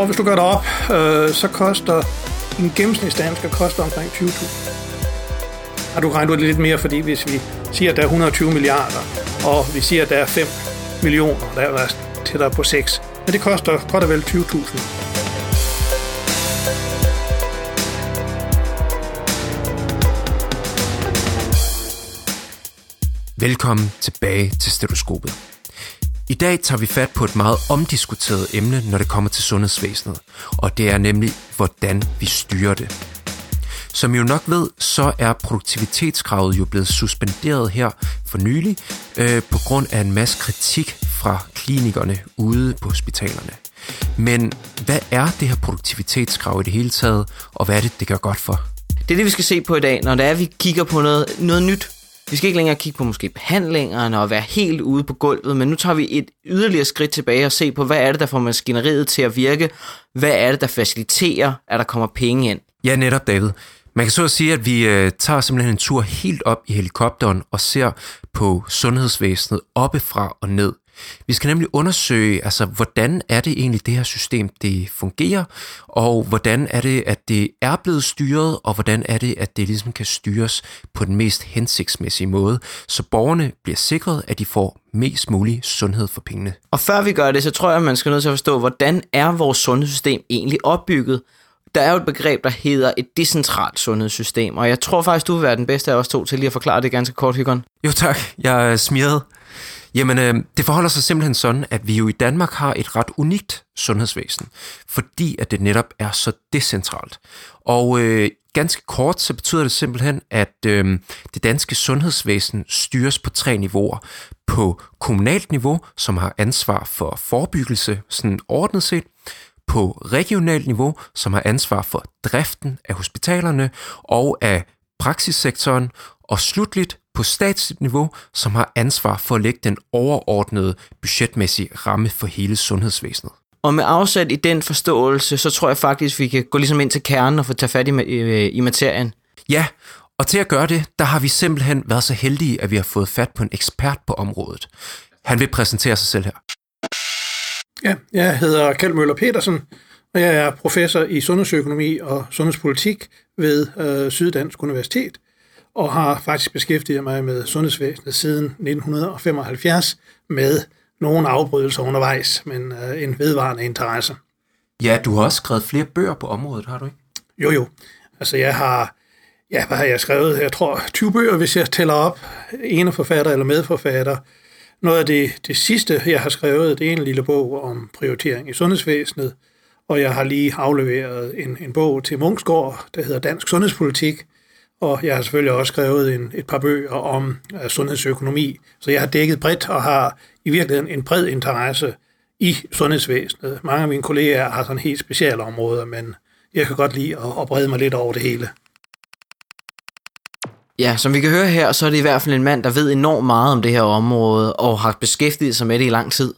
tror, hvis du gør det op, øh, så koster en gennemsnitsdansker koster omkring 20.000. Har du regnet ud lidt mere, fordi hvis vi siger, at der er 120 milliarder, og vi siger, at der er 5 millioner, der er tættere på 6, men det koster godt og vel 20.000. Velkommen tilbage til stetoskopet. I dag tager vi fat på et meget omdiskuteret emne, når det kommer til sundhedsvæsenet, og det er nemlig, hvordan vi styrer det. Som I jo nok ved, så er produktivitetskravet jo blevet suspenderet her for nylig, øh, på grund af en masse kritik fra klinikerne ude på hospitalerne. Men hvad er det her produktivitetskrav i det hele taget, og hvad er det, det gør godt for? Det er det, vi skal se på i dag, når det er, vi kigger på noget, noget nyt vi skal ikke længere kigge på måske behandlingerne og være helt ude på gulvet, men nu tager vi et yderligere skridt tilbage og se på, hvad er det, der får maskineriet til at virke? Hvad er det, der faciliterer, at der kommer penge ind? Ja, netop David. Man kan så at sige, at vi øh, tager simpelthen en tur helt op i helikopteren og ser på sundhedsvæsenet oppefra og ned. Vi skal nemlig undersøge, altså, hvordan er det egentlig, det her system det fungerer, og hvordan er det, at det er blevet styret, og hvordan er det, at det ligesom kan styres på den mest hensigtsmæssige måde, så borgerne bliver sikret, at de får mest mulig sundhed for pengene. Og før vi gør det, så tror jeg, at man skal nødt til at forstå, hvordan er vores sundhedssystem egentlig opbygget? Der er jo et begreb, der hedder et decentralt sundhedssystem, og jeg tror faktisk, du vil være den bedste af os to til lige at forklare det ganske kort, Hygon. Jo tak, jeg er smiret. Jamen, øh, det forholder sig simpelthen sådan, at vi jo i Danmark har et ret unikt sundhedsvæsen, fordi at det netop er så decentralt. Og øh, ganske kort, så betyder det simpelthen, at øh, det danske sundhedsvæsen styres på tre niveauer. På kommunalt niveau, som har ansvar for forebyggelse, sådan ordnet set, på regionalt niveau, som har ansvar for driften af hospitalerne og af praksissektoren, og slutligt på statsligt niveau, som har ansvar for at lægge den overordnede budgetmæssige ramme for hele sundhedsvæsenet. Og med afsæt i den forståelse, så tror jeg faktisk, vi kan gå ligesom ind til kernen og få tage fat i, i, i materien. Ja, og til at gøre det, der har vi simpelthen været så heldige, at vi har fået fat på en ekspert på området. Han vil præsentere sig selv her. Ja, jeg hedder Kjeld Møller Petersen, og jeg er professor i sundhedsøkonomi og sundhedspolitik ved øh, Syddansk Universitet – og har faktisk beskæftiget mig med sundhedsvæsenet siden 1975 med nogle afbrydelser undervejs, men øh, en vedvarende interesse. Ja, du har også skrevet flere bøger på området, har du ikke? Jo, jo. Altså, jeg har, ja, hvad har jeg skrevet? Jeg tror 20 bøger, hvis jeg tæller op. Ene forfatter eller medforfatter. Noget af det, det sidste, jeg har skrevet, det er en lille bog om prioritering i sundhedsvæsenet, og jeg har lige afleveret en, en bog til Munksgaard, der hedder Dansk Sundhedspolitik, og jeg har selvfølgelig også skrevet en, et par bøger om uh, sundhedsøkonomi, så jeg har dækket bredt og har i virkeligheden en bred interesse i sundhedsvæsenet. Mange af mine kolleger har sådan helt specielle områder, men jeg kan godt lide at, at brede mig lidt over det hele. Ja, som vi kan høre her, så er det i hvert fald en mand, der ved enormt meget om det her område, og har beskæftiget sig med det i lang tid.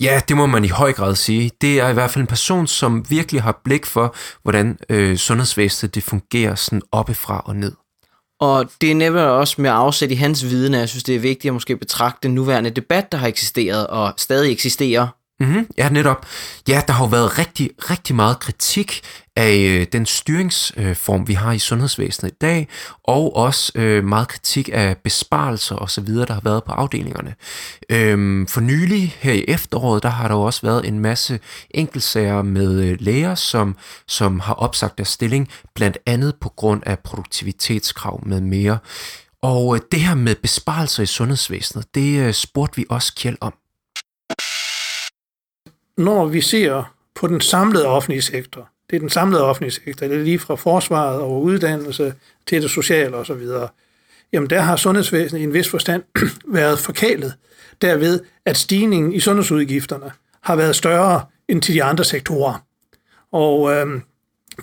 Ja, det må man i høj grad sige. Det er i hvert fald en person, som virkelig har blik for, hvordan øh, sundhedsvæsenet det fungerer sådan oppefra og ned. Og det er nemlig også med afsæt i hans viden, at jeg synes, det er vigtigt at måske betragte den nuværende debat, der har eksisteret og stadig eksisterer. Mm-hmm. Ja, netop. Ja, der har jo været rigtig, rigtig meget kritik af øh, den styringsform, øh, vi har i sundhedsvæsenet i dag, og også øh, meget kritik af besparelser og så videre, der har været på afdelingerne. Øhm, for nylig her i efteråret, der har der jo også været en masse enkeltsager med øh, læger, som, som har opsagt deres stilling, blandt andet på grund af produktivitetskrav med mere. Og øh, det her med besparelser i sundhedsvæsenet, det øh, spurgte vi også Kjeld om. Når vi ser på den samlede offentlige sektor, det er den samlede offentlige sektor, det er lige fra forsvaret over uddannelse til det sociale osv., jamen der har sundhedsvæsenet i en vis forstand været forkælet derved, at stigningen i sundhedsudgifterne har været større end til de andre sektorer. Og øh,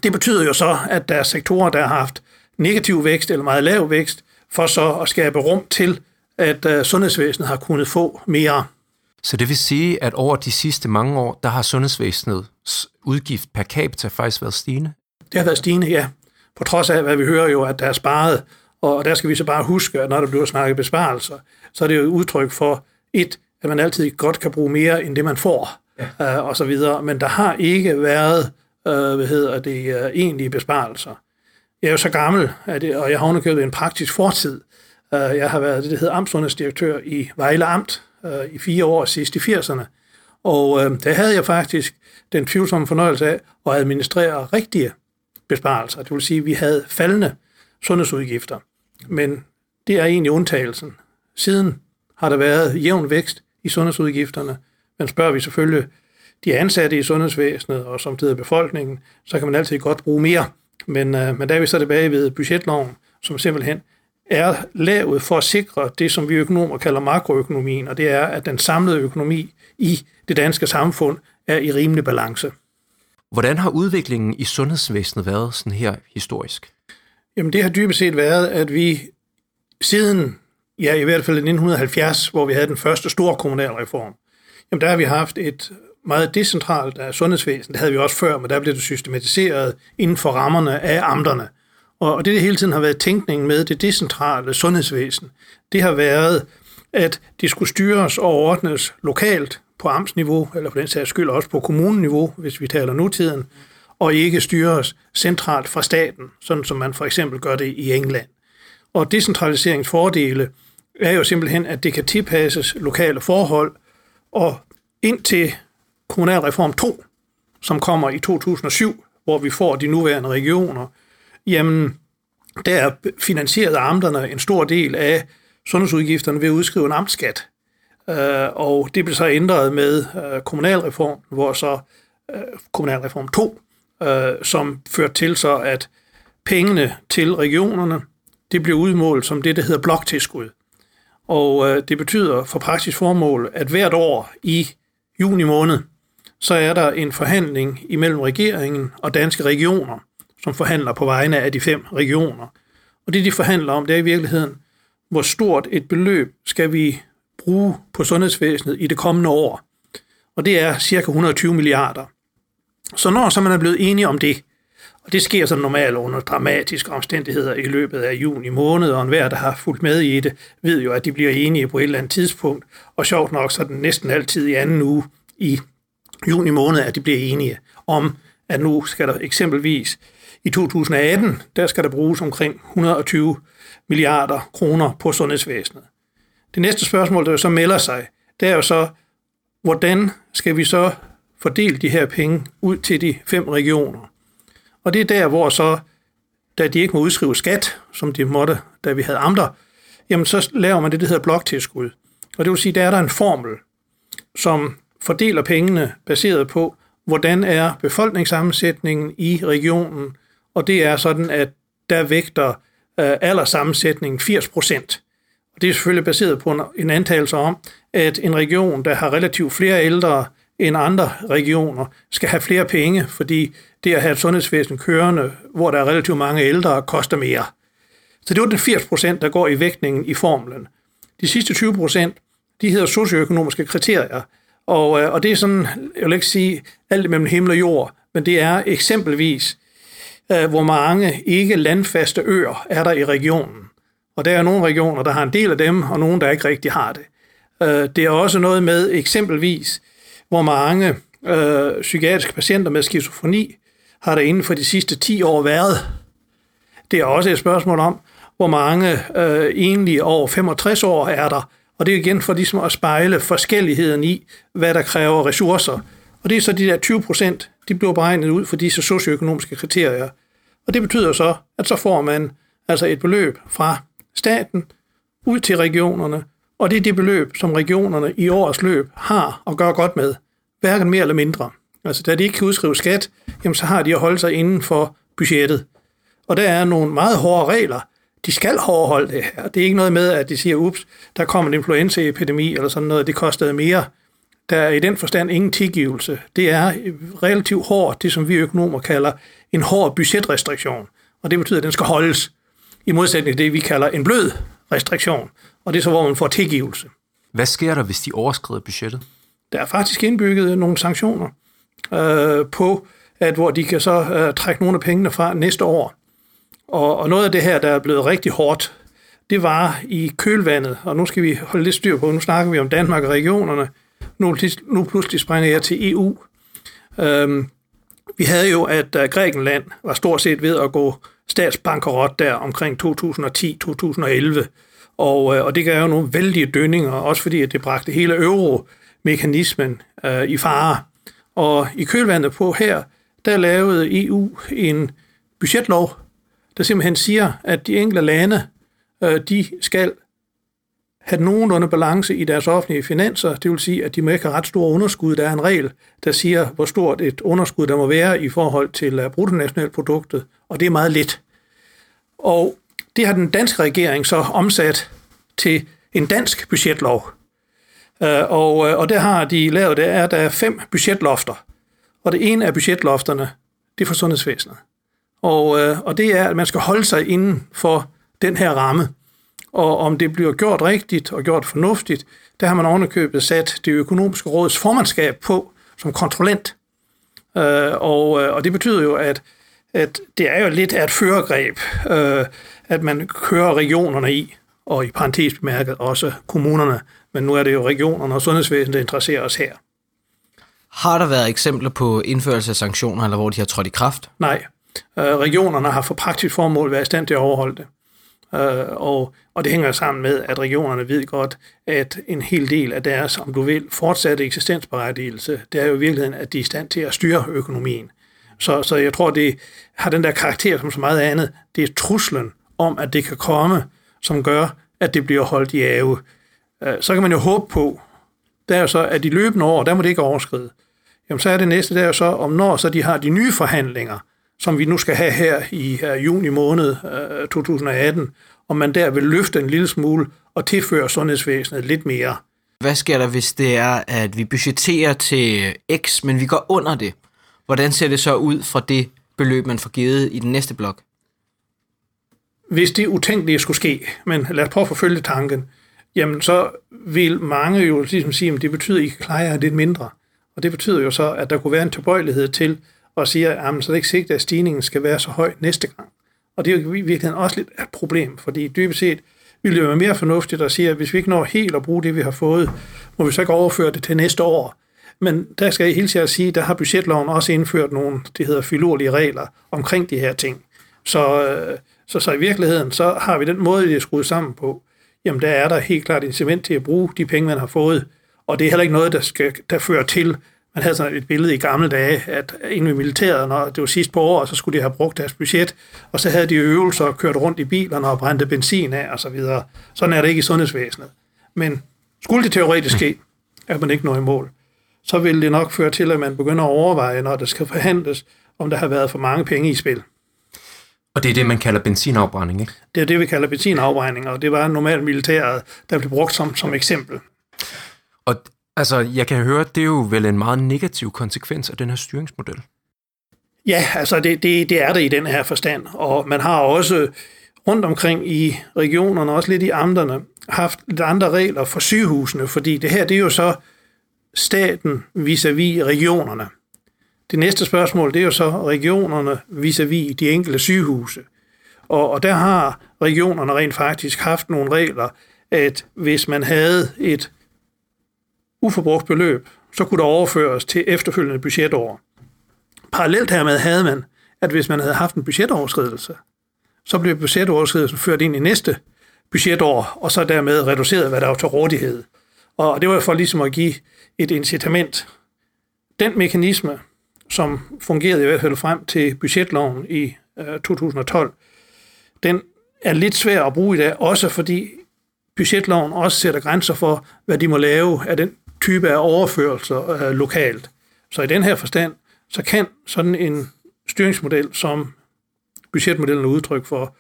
det betyder jo så, at der er sektorer, der har haft negativ vækst eller meget lav vækst, for så at skabe rum til, at øh, sundhedsvæsenet har kunnet få mere. Så det vil sige, at over de sidste mange år, der har sundhedsvæsenets udgift per capita faktisk været stigende? Det har været stigende, ja. På trods af, hvad vi hører jo, at der er sparet, og der skal vi så bare huske, at når der bliver snakket besparelser, så er det jo et udtryk for, et, at man altid godt kan bruge mere end det, man får. ja. øh, og så videre. Men der har ikke været, øh, hvad hedder det, øh, egentlige besparelser. Jeg er jo så gammel, at det, og jeg har underkøbet en praktisk fortid. Øh, jeg har været det, der hedder amtsundhedsdirektør i Vejle Amt øh, i fire år sidst i 80'erne. Og øh, der havde jeg faktisk den tvivlsomme fornøjelse af at administrere rigtige besparelser. Det vil sige, at vi havde faldende sundhedsudgifter. Men det er egentlig undtagelsen. Siden har der været jævn vækst i sundhedsudgifterne, men spørger vi selvfølgelig de ansatte i sundhedsvæsenet og samtidig befolkningen, så kan man altid godt bruge mere. Men, øh, men der er vi så tilbage ved budgetloven, som simpelthen er lavet for at sikre det, som vi økonomer kalder makroøkonomien, og det er, at den samlede økonomi i det danske samfund er i rimelig balance. Hvordan har udviklingen i sundhedsvæsenet været sådan her historisk? Jamen det har dybest set været, at vi siden, ja i hvert fald 1970, hvor vi havde den første store kommunalreform, jamen der har vi haft et meget decentralt af sundhedsvæsen. Det havde vi også før, men der blev det systematiseret inden for rammerne af amterne. Og det, der hele tiden har været tænkningen med det decentrale sundhedsvæsen, det har været, at det skulle styres og ordnes lokalt på amtsniveau, eller for den sags skyld også på kommuneniveau, hvis vi taler nutiden, og ikke styres centralt fra staten, sådan som man for eksempel gør det i England. Og decentraliseringsfordele er jo simpelthen, at det kan tilpasses lokale forhold, og indtil kommunalreform 2, som kommer i 2007, hvor vi får de nuværende regioner, jamen der finansierede amterne en stor del af sundhedsudgifterne ved at udskrive en amtsskat. Øh, og det blev så ændret med øh, kommunalreform, hvor så øh, kommunalreform 2, øh, som førte til så, at pengene til regionerne, det blev udmålt som det, der hedder bloktilskud. Og øh, det betyder for praktisk formål, at hvert år i juni måned, så er der en forhandling imellem regeringen og danske regioner, som forhandler på vegne af de fem regioner. Og det, de forhandler om, det er i virkeligheden, hvor stort et beløb skal vi bruge på sundhedsvæsenet i det kommende år. Og det er cirka 120 milliarder. Så når så man er blevet enige om det, og det sker så normalt under dramatiske omstændigheder i løbet af juni måned, og enhver, der har fulgt med i det, ved jo, at de bliver enige på et eller andet tidspunkt, og sjovt nok, så er den næsten altid i anden uge i juni måned, at de bliver enige om, at nu skal der eksempelvis i 2018, der skal der bruges omkring 120 milliarder kroner på sundhedsvæsenet. Det næste spørgsmål, der jo så melder sig, det er jo så, hvordan skal vi så fordele de her penge ud til de fem regioner? Og det er der, hvor så, da de ikke må udskrive skat, som de måtte, da vi havde amter, jamen så laver man det, der hedder bloktilskud. Og det vil sige, der er der en formel, som fordeler pengene baseret på, hvordan er befolkningssammensætningen i regionen, og det er sådan, at der vægter øh, alderssammensætningen 80 procent. Og det er selvfølgelig baseret på en, en antagelse om, at en region, der har relativt flere ældre end andre regioner, skal have flere penge, fordi det at have et sundhedsvæsen kørende, hvor der er relativt mange ældre, koster mere. Så det var den 80 procent, der går i vægtningen i formlen. De sidste 20 procent, de hedder socioøkonomiske kriterier, og, øh, og det er sådan, jeg vil ikke sige alt mellem himmel og jord, men det er eksempelvis, øh, hvor mange ikke landfaste øer er der i regionen. Og der er nogle regioner, der har en del af dem, og nogle, der ikke rigtig har det. Øh, det er også noget med eksempelvis, hvor mange øh, psykiatriske patienter med skizofreni har der inden for de sidste 10 år været. Det er også et spørgsmål om, hvor mange øh, egentlig over 65 år er der. Og det er igen for ligesom at spejle forskelligheden i, hvad der kræver ressourcer. Og det er så de der 20 procent, de bliver beregnet ud for disse socioøkonomiske kriterier. Og det betyder så, at så får man altså et beløb fra staten ud til regionerne, og det er det beløb, som regionerne i årets løb har at gøre godt med, hverken mere eller mindre. Altså, da de ikke kan udskrive skat, jamen, så har de at holde sig inden for budgettet. Og der er nogle meget hårde regler. De skal overholde det her. Det er ikke noget med, at de siger, ups, der kommer en influenzaepidemi eller sådan noget, det kostede mere. Der er i den forstand ingen tilgivelse. Det er relativt hårdt, det som vi økonomer kalder en hård budgetrestriktion. Og det betyder, at den skal holdes i modsætning til det, vi kalder en blød restriktion, og det er så, hvor man får tilgivelse. Hvad sker der, hvis de overskrider budgettet? Der er faktisk indbygget nogle sanktioner øh, på, at hvor de kan så øh, trække nogle af pengene fra næste år. Og, og noget af det her, der er blevet rigtig hårdt, det var i kølvandet, og nu skal vi holde lidt styr på, nu snakker vi om Danmark og regionerne, nu, nu pludselig springer jeg til EU. Øhm, vi havde jo, at øh, Grækenland var stort set ved at gå statsbankerot der omkring 2010-2011, og, øh, og det gav jo nogle vældige dønninger, også fordi at det bragte hele euromekanismen øh, i fare. Og i kølvandet på her, der lavede EU en budgetlov, der simpelthen siger, at de enkelte lande, øh, de skal have nogenlunde balance i deres offentlige finanser. Det vil sige, at de må ikke have ret store underskud. Der er en regel, der siger, hvor stort et underskud der må være i forhold til øh, bruttonationalproduktet, og det er meget lidt. Og det har den danske regering så omsat til en dansk budgetlov. Øh, og, øh, og der har de lavet, det er, der er fem budgetlofter. Og det ene af budgetlofterne, det er for sundhedsvæsenet. Og, og det er, at man skal holde sig inden for den her ramme og om det bliver gjort rigtigt og gjort fornuftigt, der har man ovenikøbet sat det økonomiske råds formandskab på som kontrollent. Øh, og, øh, og det betyder jo, at, at det er jo lidt af et førergreb, øh, at man kører regionerne i, og i parentes bemærket også kommunerne, men nu er det jo regionerne og sundhedsvæsenet, der interesserer os her. Har der været eksempler på indførelse af sanktioner, eller hvor de har trådt i kraft? Nej. regionerne har for praktisk formål været i stand til at overholde det. Øh, og, og det hænger sammen med, at regionerne ved godt, at en hel del af deres, om du vil, fortsatte eksistensberettigelse, det er jo i virkeligheden, at de er i stand til at styre økonomien. Så, så jeg tror, det har den der karakter som så meget andet. Det er truslen om, at det kan komme, som gør, at det bliver holdt i ave. Øh, så kan man jo håbe på, der er jo så, at de løbende år, der må det ikke overskride. Jamen så er det næste, der er jo så, om når så de har de nye forhandlinger, som vi nu skal have her i uh, juni måned uh, 2018, om man der vil løfte en lille smule og tilføre sundhedsvæsenet lidt mere. Hvad sker der, hvis det er, at vi budgetterer til X, men vi går under det? Hvordan ser det så ud fra det beløb, man får givet i den næste blok? Hvis det utænkelige skulle ske, men lad os prøve at forfølge tanken, jamen så vil mange jo ligesom sige, at det betyder, at I kan klare jer lidt mindre. Og det betyder jo så, at der kunne være en tilbøjelighed til, og siger, ah, at så er det ikke sikkert, at stigningen skal være så høj næste gang. Og det er jo i virkeligheden også lidt et problem, fordi dybest set ville det være mere fornuftigt at sige, at hvis vi ikke når helt at bruge det, vi har fået, må vi så ikke overføre det til næste år. Men der skal jeg helt sikkert sige, der har budgetloven også indført nogle, det hedder filurlige regler omkring de her ting. Så, øh, så, så i virkeligheden, så har vi den måde, det er skruet sammen på. Jamen, der er der helt klart incitament til at bruge de penge, man har fået. Og det er heller ikke noget, der, skal, der fører til, man havde sådan et billede i gamle dage, at inden i militæret, når det var sidst på året, så skulle de have brugt deres budget, og så havde de øvelser og kørt rundt i bilerne og brændte benzin af og så videre. Sådan er det ikke i sundhedsvæsenet. Men skulle det teoretisk ske, at man ikke når i mål, så vil det nok føre til, at man begynder at overveje, når det skal forhandles, om der har været for mange penge i spil. Og det er det, man kalder benzinafbrænding, ikke? Det er det, vi kalder benzinafbrænding, og det var normalt militæret, der blev brugt som, som eksempel. Og Altså, jeg kan høre, at det er jo vel en meget negativ konsekvens af den her styringsmodel. Ja, altså det, det, det er det i den her forstand, og man har også rundt omkring i regionerne, også lidt i amterne, haft lidt andre regler for sygehusene, fordi det her det er jo så staten vis-à-vis regionerne. Det næste spørgsmål, det er jo så regionerne vis-à-vis de enkelte sygehuse. Og, og der har regionerne rent faktisk haft nogle regler, at hvis man havde et uforbrugt beløb, så kunne der overføres til efterfølgende budgetår. Parallelt hermed havde man, at hvis man havde haft en budgetoverskridelse, så blev budgetoverskridelsen ført ind i næste budgetår, og så dermed reduceret, hvad der var til rådighed. Og det var for ligesom at give et incitament. Den mekanisme, som fungerede i hvert fald frem til budgetloven i øh, 2012, den er lidt svær at bruge i dag, også fordi budgetloven også sætter grænser for, hvad de må lave af den type af overførelser øh, lokalt. Så i den her forstand, så kan sådan en styringsmodel, som budgetmodellen er udtryk for,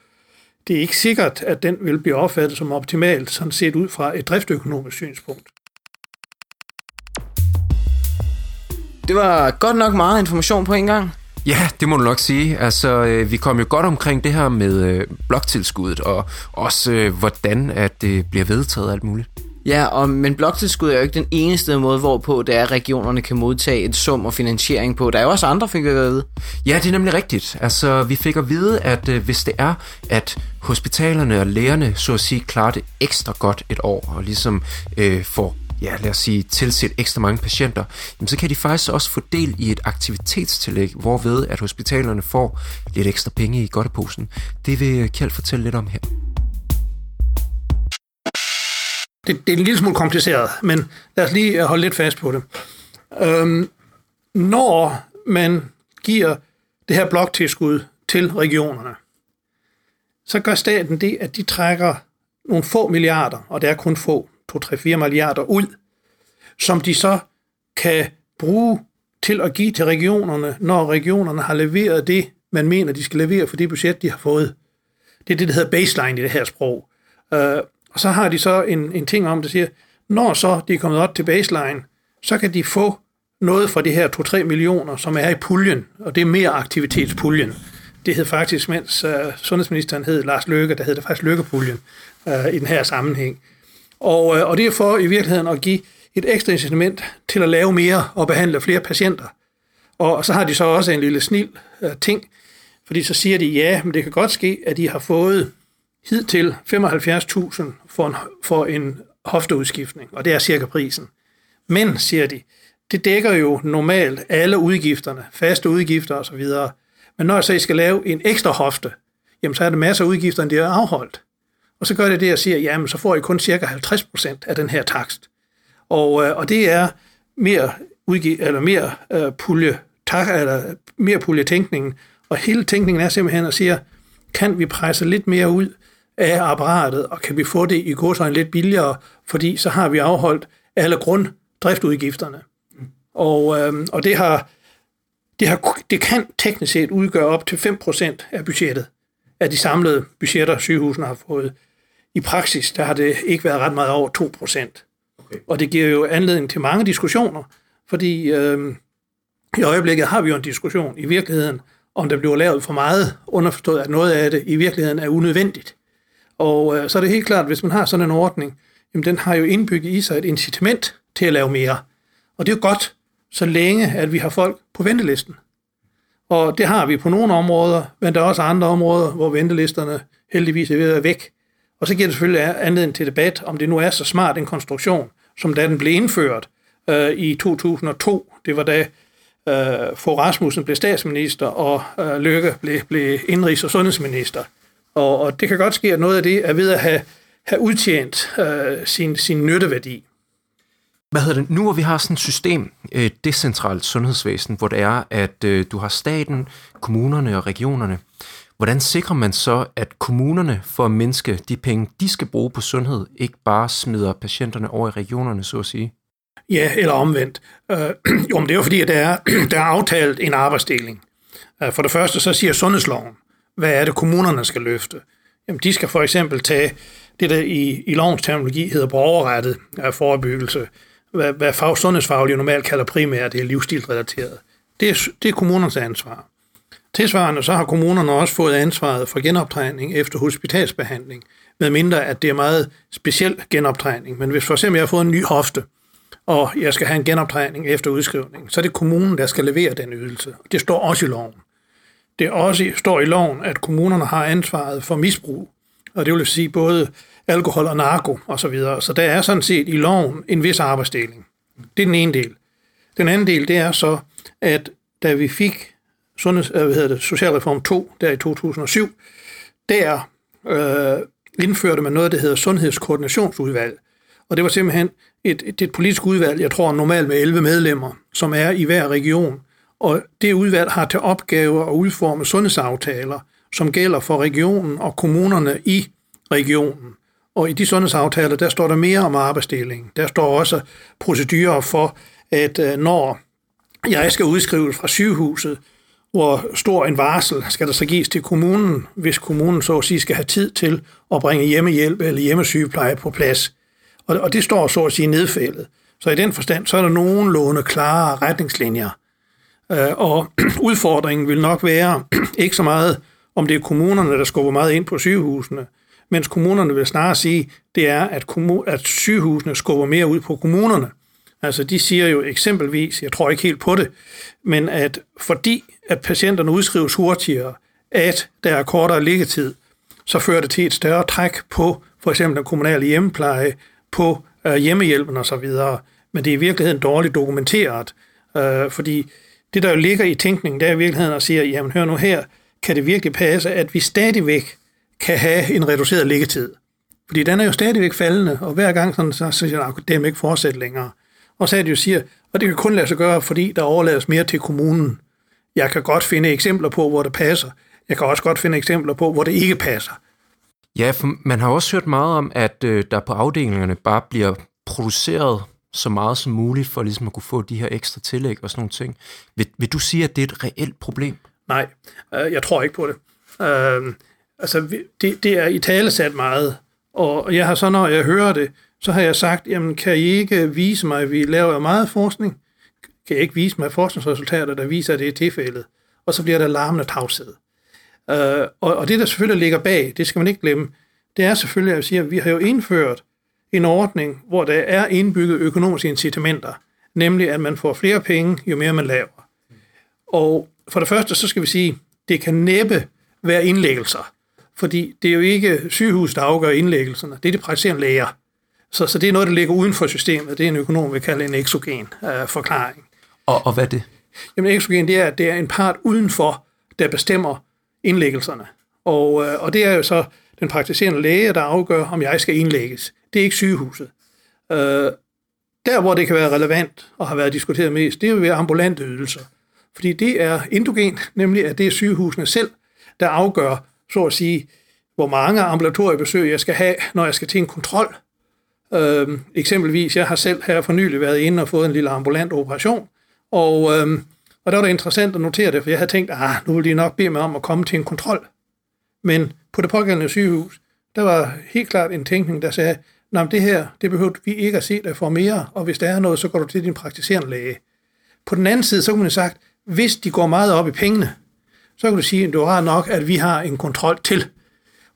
det er ikke sikkert, at den vil blive opfattet som optimalt, sådan set ud fra et driftøkonomisk synspunkt. Det var godt nok meget information på en gang. Ja, det må du nok sige. Altså, øh, vi kom jo godt omkring det her med øh, bloktilskuddet, og også øh, hvordan at det bliver vedtaget alt muligt. Ja, og, men bloktilskud er jo ikke den eneste måde, hvorpå det er, at regionerne kan modtage et sum og finansiering på. Der er jo også andre, fik vi at vide. Ja, det er nemlig rigtigt. Altså, vi fik at vide, at øh, hvis det er, at hospitalerne og lægerne, så at sige, klarer det ekstra godt et år, og ligesom øh, får ja, lad os sige, tilsætte ekstra mange patienter, jamen, så kan de faktisk også få del i et aktivitetstillæg, hvorved at hospitalerne får lidt ekstra penge i godteposen. Det vil Kjeld fortælle lidt om her. Det, det er en lille smule kompliceret, men lad os lige holde lidt fast på det. Øhm, når man giver det her bloktilskud til regionerne, så gør staten det, at de trækker nogle få milliarder, og det er kun få, 2-3-4 milliarder ud, som de så kan bruge til at give til regionerne, når regionerne har leveret det, man mener, de skal levere for det budget, de har fået. Det er det, der hedder baseline i det her sprog. Øh, og så har de så en, en ting om, der siger, når så de er kommet op til baseline, så kan de få noget fra de her 2-3 millioner, som er i puljen, og det er mere aktivitetspuljen. Det hed faktisk, mens uh, sundhedsministeren hed Lars Løkke, der hed det faktisk Løkkepuljen uh, i den her sammenhæng. Og, uh, og det er for i virkeligheden at give et ekstra incitament til at lave mere og behandle flere patienter. Og så har de så også en lille snil uh, ting, fordi så siger de, ja, men det kan godt ske, at de har fået hidtil 75.000 for en, for en hofteudskiftning, og det er cirka prisen. Men, siger de, det dækker jo normalt alle udgifterne, faste udgifter osv., men når jeg så skal lave en ekstra hofte, jamen så er der masser af udgifter, de er afholdt. Og så gør det det, at siger, jamen så får I kun cirka 50% af den her takst. Og, øh, og det er mere, udgiv, eller mere øh, pulje, tak, eller mere puljetænkningen. Og hele tænkningen er simpelthen at sige, kan vi presse lidt mere ud af apparatet, og kan vi få det i godsøjne lidt billigere, fordi så har vi afholdt alle grunddriftudgifterne. Og, øh, og det har det, har, det kan teknisk set udgøre op til 5% af budgettet, af de samlede budgetter, sygehusene har fået. I praksis, der har det ikke været ret meget over 2%. Okay. Og det giver jo anledning til mange diskussioner, fordi øh, i øjeblikket har vi jo en diskussion i virkeligheden, om der bliver lavet for meget, underforstået at noget af det i virkeligheden er unødvendigt. Og øh, så er det helt klart, at hvis man har sådan en ordning, jamen den har jo indbygget i sig et incitament til at lave mere. Og det er jo godt, så længe at vi har folk på ventelisten. Og det har vi på nogle områder, men der er også andre områder, hvor ventelisterne heldigvis er ved at være væk. Og så giver det selvfølgelig anledning til debat, om det nu er så smart en konstruktion, som da den blev indført øh, i 2002. Det var da øh, for Rasmussen blev statsminister, og øh, Løkke blev, blev indrigs- og sundhedsminister. Og, og det kan godt ske, at noget af det er ved at have, have udtjent øh, sin, sin nytteværdi. Hvad hedder det? Nu hvor vi har sådan et system, et decentralt sundhedsvæsen, hvor det er, at øh, du har staten, kommunerne og regionerne, hvordan sikrer man så, at kommunerne for at mindske de penge, de skal bruge på sundhed, ikke bare smider patienterne over i regionerne, så at sige? Ja, eller omvendt. Øh, jo, men det er jo fordi, at der er, der er aftalt en arbejdsdeling. Øh, for det første så siger sundhedsloven, hvad er det, kommunerne skal løfte? Jamen, de skal for eksempel tage det, der i, i lovens terminologi hedder borgerrettet forebyggelse, hvad, hvad fag, sundhedsfaglige normalt kalder primært, det er livsstilsrelateret. Det er, det er kommunernes ansvar. Tilsvarende så har kommunerne også fået ansvaret for genoptræning efter hospitalsbehandling, med mindre at det er meget speciel genoptræning. Men hvis for eksempel jeg har fået en ny hofte, og jeg skal have en genoptræning efter udskrivning, så er det kommunen, der skal levere den ydelse. Det står også i loven. Det også står i loven, at kommunerne har ansvaret for misbrug, og det vil sige både alkohol og narko osv. Så, videre. så der er sådan set i loven en vis arbejdsdeling. Det er den ene del. Den anden del, det er så, at da vi fik sundheds, øh, hvad hedder det, Socialreform 2, der i 2007, der øh, indførte man noget, der hedder Sundhedskoordinationsudvalg. Og det var simpelthen et, et, et politisk udvalg, jeg tror normalt med 11 medlemmer, som er i hver region. Og det udvalg har til opgave at udforme sundhedsaftaler, som gælder for regionen og kommunerne i regionen. Og i de sundhedsaftaler, der står der mere om arbejdsdeling. Der står også procedurer for, at øh, når jeg skal udskrives fra sygehuset, hvor stor en varsel skal der så gives til kommunen, hvis kommunen så at sige skal have tid til at bringe hjemmehjælp eller hjemmesygepleje på plads. Og det står så at sige nedfældet. Så i den forstand, så er der nogenlunde klare retningslinjer. Øh, og udfordringen vil nok være ikke så meget, om det er kommunerne, der skubber meget ind på sygehusene, mens kommunerne vil snarere sige, det er, at, kommun- at sygehusene skubber mere ud på kommunerne. Altså de siger jo eksempelvis, jeg tror ikke helt på det, men at fordi at patienterne udskrives hurtigere, at der er kortere liggetid, så fører det til et større træk på for eksempel den kommunale hjemmepleje, på øh, hjemmehjælpen og så videre, men det er i virkeligheden dårligt dokumenteret, øh, fordi det, der jo ligger i tænkningen, det er i virkeligheden at sige, jamen hør nu her, kan det virkelig passe, at vi stadigvæk kan have en reduceret liggetid? Fordi den er jo stadigvæk faldende, og hver gang sådan, så siger jeg, at det ikke fortsætte længere. Og så er det jo siger, og det kan kun lade sig gøre, fordi der overlades mere til kommunen. Jeg kan godt finde eksempler på, hvor det passer. Jeg kan også godt finde eksempler på, hvor det ikke passer. Ja, for man har også hørt meget om, at øh, der på afdelingerne bare bliver produceret så meget som muligt for ligesom at kunne få de her ekstra tillæg og sådan nogle ting. Vil, vil du sige, at det er et reelt problem? Nej, øh, jeg tror ikke på det. Øh, altså, det, det er i tale sat meget, og jeg har så, når jeg hører det, så har jeg sagt, jamen kan I ikke vise mig, at vi laver meget forskning? Kan I ikke vise mig forskningsresultater, der viser, at det er tilfældet? Og så bliver der larmende tavshed. Øh, og, og det, der selvfølgelig ligger bag, det skal man ikke glemme, det er selvfølgelig, at jeg siger, at vi har jo indført en ordning, hvor der er indbygget økonomiske incitamenter, nemlig at man får flere penge, jo mere man laver. Og for det første, så skal vi sige, det kan næppe være indlæggelser, fordi det er jo ikke sygehus, der afgør indlæggelserne, det er de praktiserende læger. Så, så det er noget, der ligger uden for systemet. Det er en økonom, vi kalder en exogen uh, forklaring. Og, og hvad er det? Jamen exogen, det er, at det er en part udenfor, der bestemmer indlæggelserne. Og, uh, og det er jo så den praktiserende læge, der afgør, om jeg skal indlægges. Det er ikke sygehuset. Øh, der, hvor det kan være relevant og har været diskuteret mest, det er jo ved ambulante ydelser. Fordi det er endogen, nemlig at det er sygehusene selv, der afgør, så at sige, hvor mange ambulatoriebesøg jeg skal have, når jeg skal til en kontrol. Øhm, eksempelvis, jeg har selv her for nylig været inde og fået en lille ambulant operation, og, øhm, og der var det interessant at notere det, for jeg havde tænkt, ah, nu vil de nok bede mig om at komme til en kontrol. Men på det pågældende sygehus, der var helt klart en tænkning, der sagde, Nå, det her, det behøver vi ikke at se dig for mere, og hvis der er noget, så går du til din praktiserende læge. På den anden side, så kunne man have sagt, hvis de går meget op i pengene, så kan du sige, at du har nok, at vi har en kontrol til.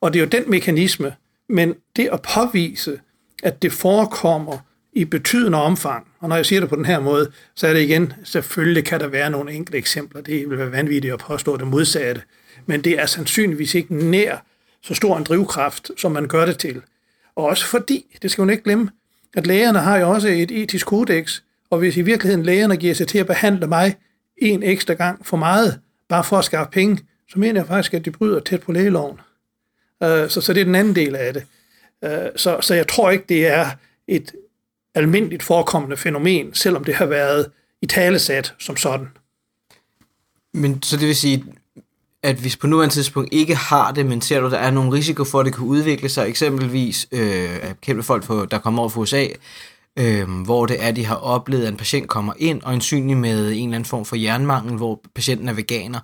Og det er jo den mekanisme, men det at påvise, at det forekommer i betydende omfang, og når jeg siger det på den her måde, så er det igen, selvfølgelig kan der være nogle enkelte eksempler, det vil være vanvittigt at påstå det modsatte, men det er sandsynligvis ikke nær så stor en drivkraft, som man gør det til. Og også fordi, det skal man ikke glemme, at lægerne har jo også et etisk kodex, og hvis i virkeligheden lægerne giver sig til at behandle mig en ekstra gang for meget, bare for at skaffe penge, så mener jeg faktisk, at de bryder tæt på lægeloven. Øh, så, så det er den anden del af det. Øh, så, så jeg tror ikke, det er et almindeligt forekommende fænomen, selvom det har været i talesat som sådan. Men så det vil sige, at hvis på nuværende tidspunkt ikke har det, men ser du, der er nogle risiko for, at det kan udvikle sig, eksempelvis øh, kæmpe folk, på, der kommer over fra USA, øh, hvor det er, de har oplevet, at en patient kommer ind, og ensynligt med en eller anden form for jernmangel, hvor patienten er veganer,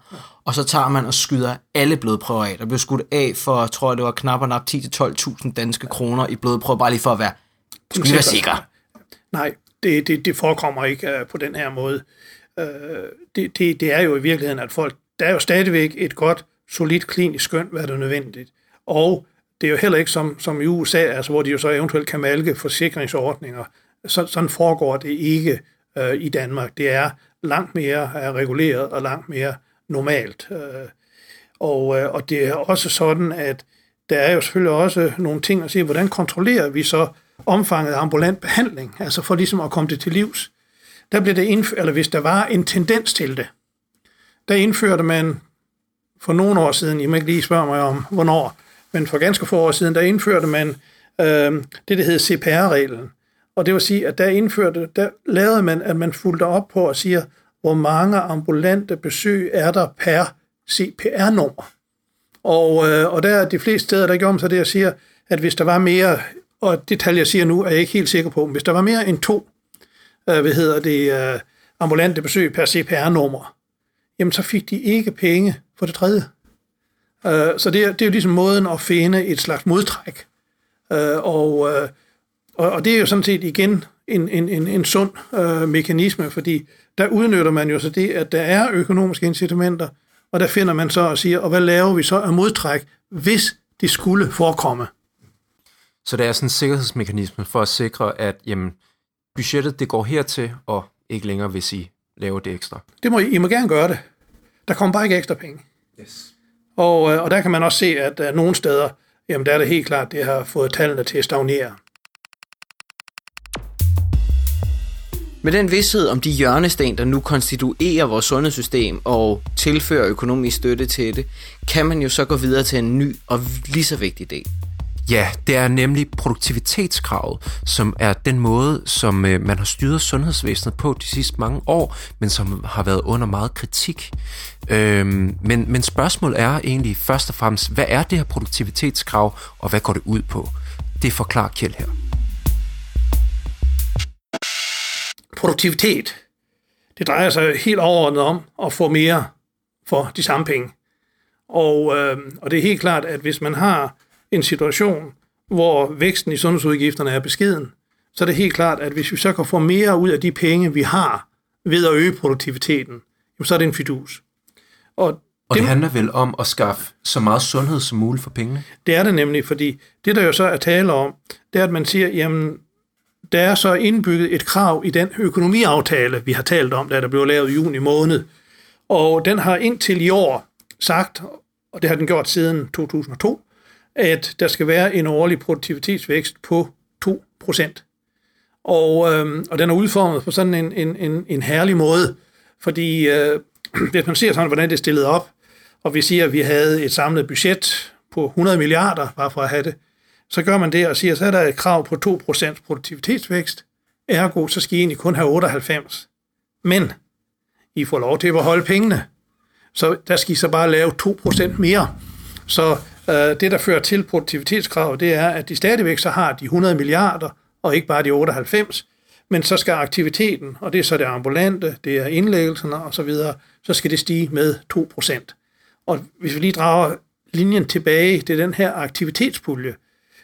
og så tager man og skyder alle blodprøver af. Der blev skudt af for, tror jeg, det var knap og nap 10-12.000 danske kroner i blodprøver, bare lige for at være, skal vi være sikre? Nej, det, det, det forekommer ikke uh, på den her måde. Uh, det, det, det er jo i virkeligheden, at folk, der er jo stadigvæk et godt, solidt klinisk skøn, hvad der er nødvendigt. Og det er jo heller ikke som, som i USA, altså, hvor de jo så eventuelt kan malke forsikringsordninger. Så, sådan foregår det ikke øh, i Danmark. Det er langt mere er reguleret og langt mere normalt. Øh, og, øh, og det er også sådan, at der er jo selvfølgelig også nogle ting at sige, hvordan kontrollerer vi så omfanget af ambulant behandling, altså for ligesom at komme det til livs. Der blev det indf- eller hvis der var en tendens til det, der indførte man for nogle år siden, I må ikke lige spørge mig om, hvornår, men for ganske få år siden, der indførte man øh, det, der hedder CPR-reglen. Og det vil sige, at der indførte, der lavede man, at man fulgte op på og siger, hvor mange ambulante besøg er der per CPR-nummer. Og, øh, og der er de fleste steder, der gjorde man så det, og siger, at hvis der var mere, og det tal, jeg siger nu, er jeg ikke helt sikker på, men hvis der var mere end to, øh, hvad hedder det, øh, ambulante besøg per CPR-nummer, jamen så fik de ikke penge for det tredje. Øh, så det er, det er jo ligesom måden at finde et slags modtræk. Øh, og, øh, og, og det er jo sådan set igen en, en, en, en sund øh, mekanisme, fordi der udnytter man jo så det, at der er økonomiske incitamenter, og der finder man så og siger, og hvad laver vi så af modtræk, hvis det skulle forekomme? Så det er sådan en sikkerhedsmekanisme for at sikre, at jamen, budgettet det går hertil, og ikke længere, hvis I laver det ekstra. Det må I, I må gerne gøre det. Der kommer bare ikke ekstra penge. Yes. Og, øh, og der kan man også se, at uh, nogle steder, jamen der er det helt klart, det har fået tallene til at stagnere. Med den vidsthed om de hjørnesten, der nu konstituerer vores sundhedssystem og tilfører økonomisk støtte til det, kan man jo så gå videre til en ny og lige så vigtig del. Ja, det er nemlig produktivitetskravet, som er den måde, som øh, man har styret sundhedsvæsenet på de sidste mange år, men som har været under meget kritik. Øhm, men, men spørgsmålet er egentlig først og fremmest, hvad er det her produktivitetskrav, og hvad går det ud på? Det forklarer Kjeld her. Produktivitet, det drejer sig helt overordnet om at få mere for de samme penge. Og, øh, og det er helt klart, at hvis man har en situation, hvor væksten i sundhedsudgifterne er beskeden, så er det helt klart, at hvis vi så kan få mere ud af de penge, vi har, ved at øge produktiviteten, så er det en fidus. Og, og det, det handler vel om at skaffe så meget sundhed som muligt for pengene? Det er det nemlig, fordi det, der jo så er tale om, det er, at man siger, jamen, der er så indbygget et krav i den økonomiaftale, vi har talt om, da der blev lavet i juni måned. Og den har indtil i år sagt, og det har den gjort siden 2002, at der skal være en årlig produktivitetsvækst på 2 procent. Og, øh, og den er udformet på sådan en, en, en, en herlig måde, fordi øh, hvis man ser sådan, hvordan det er stillet op, og vi siger, at vi havde et samlet budget på 100 milliarder, bare for at have det, så gør man det og siger, så er der et krav på 2% produktivitetsvækst, ergo så skal I egentlig kun have 98. Men I får lov til at beholde pengene, så der skal I så bare lave 2% mere. Så Øh, det, der fører til produktivitetskrav, det er, at de stadigvæk så har de 100 milliarder, og ikke bare de 98, men så skal aktiviteten, og det er så det ambulante, det er indlæggelserne og så videre, så skal det stige med 2%. Og hvis vi lige drager linjen tilbage til den her aktivitetspulje,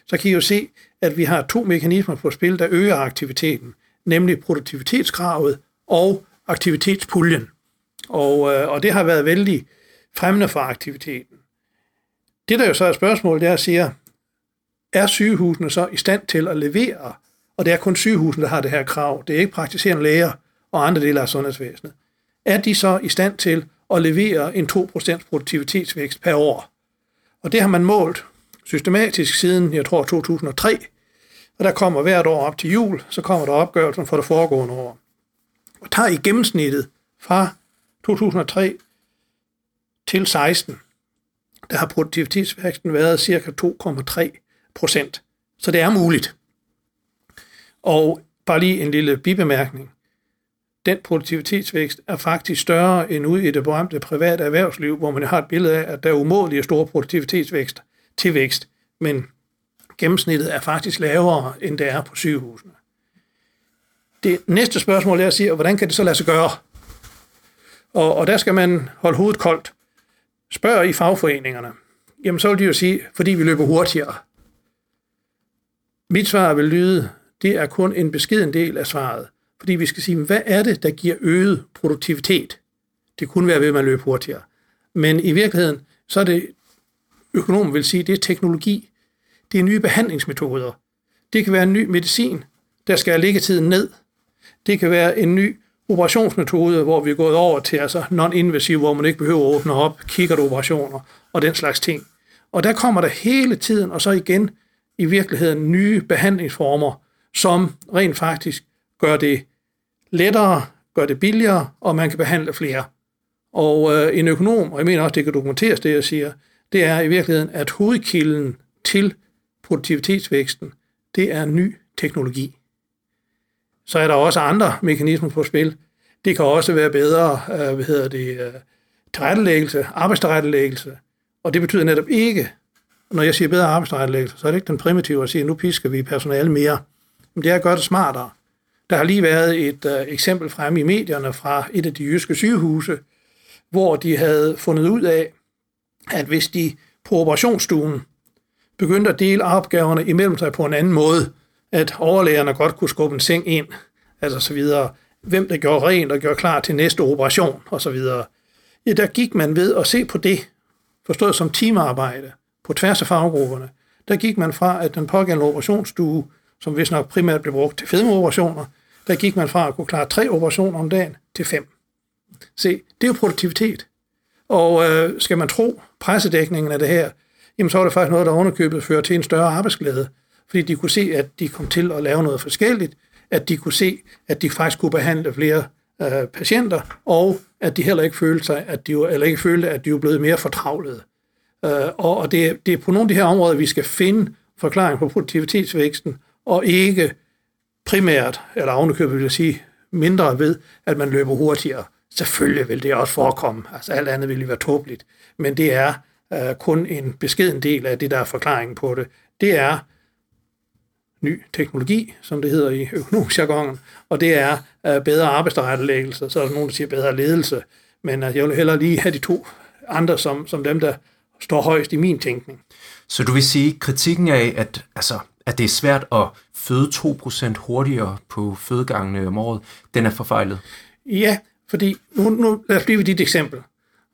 så kan I jo se, at vi har to mekanismer på spil, der øger aktiviteten, nemlig produktivitetskravet og aktivitetspuljen. Og, øh, og det har været vældig fremmende for aktiviteten. Det, der jo så er spørgsmålet, det er at sige, er sygehusene så i stand til at levere? Og det er kun sygehusene, der har det her krav. Det er ikke praktiserende læger og andre dele af sundhedsvæsenet. Er de så i stand til at levere en 2% produktivitetsvækst per år? Og det har man målt systematisk siden, jeg tror, 2003. Og der kommer hvert år op til jul, så kommer der opgørelsen for det foregående år. Og tager i gennemsnittet fra 2003 til 16, der har produktivitetsvæksten været cirka 2,3 procent. Så det er muligt. Og bare lige en lille bibemærkning. Den produktivitetsvækst er faktisk større end ude i det berømte private erhvervsliv, hvor man har et billede af, at der er umådelige store produktivitetsvækst til vækst, men gennemsnittet er faktisk lavere, end det er på sygehusene. Det næste spørgsmål er at sige, hvordan kan det så lade sig gøre? Og, og der skal man holde hovedet koldt spørger i fagforeningerne. Jamen så vil de jo sige, fordi vi løber hurtigere. Mit svar vil lyde, det er kun en beskeden del af svaret. Fordi vi skal sige, hvad er det, der giver øget produktivitet? Det kunne være ved, at man løber hurtigere. Men i virkeligheden, så er det økonomen vil sige, det er teknologi. Det er nye behandlingsmetoder. Det kan være en ny medicin, der skal ligge tiden ned. Det kan være en ny operationsmetode, hvor vi er gået over til altså non-invasiv, hvor man ikke behøver at åbne op, kigger operationer og den slags ting. Og der kommer der hele tiden, og så igen i virkeligheden nye behandlingsformer, som rent faktisk gør det lettere, gør det billigere, og man kan behandle flere. Og øh, en økonom, og jeg mener også, det kan dokumenteres, det jeg siger, det er i virkeligheden, at hovedkilden til produktivitetsvæksten, det er ny teknologi. Så er der også andre mekanismer på spil. Det kan også være bedre, øh, hvad hedder det, øh, tilrettelæggelse, arbejdstilrettelæggelse. Og det betyder netop ikke, når jeg siger bedre arbejdstilrettelæggelse, så er det ikke den primitive at sige, at nu pisker vi personale mere. Men det er at gøre det smartere. Der har lige været et øh, eksempel frem i medierne fra et af de jyske sygehuse, hvor de havde fundet ud af, at hvis de på operationsstuen begyndte at dele opgaverne imellem sig på en anden måde, at overlægerne godt kunne skubbe en seng ind, altså så videre, hvem der gjorde rent og gjorde klar til næste operation, og så videre. Ja, der gik man ved at se på det, forstået som teamarbejde, på tværs af faggrupperne. Der gik man fra, at den pågældende operationsstue, som vist nok primært blev brugt til fedmeoperationer, der gik man fra at kunne klare tre operationer om dagen til fem. Se, det er jo produktivitet. Og øh, skal man tro pressedækningen af det her, jamen så var det faktisk noget, der underkøbet fører til en større arbejdsglæde, fordi de kunne se, at de kom til at lave noget forskelligt, at de kunne se, at de faktisk kunne behandle flere øh, patienter, og at de heller ikke følte sig, at de, eller ikke følte, at de var blevet mere fortravlede. Øh, og og det, det er på nogle af de her områder, vi skal finde forklaring på produktivitetsvæksten, og ikke primært, eller ovenikøbet vil jeg sige, mindre ved, at man løber hurtigere. Selvfølgelig vil det også forekomme. Altså alt andet ville være tåbeligt. Men det er øh, kun en beskeden del af det, der er forklaringen på det. Det er ny teknologi, som det hedder i økonomisk jargon, og det er øh, bedre arbejdsrettelæggelse, så er der nogen, der siger bedre ledelse, men øh, jeg vil hellere lige have de to andre som, som dem, der står højst i min tænkning. Så du vil sige, kritikken af, at, altså, at det er svært at føde 2% hurtigere på fødegangene om året, den er forfejlet? Ja, fordi nu, nu lad os blive ved dit eksempel.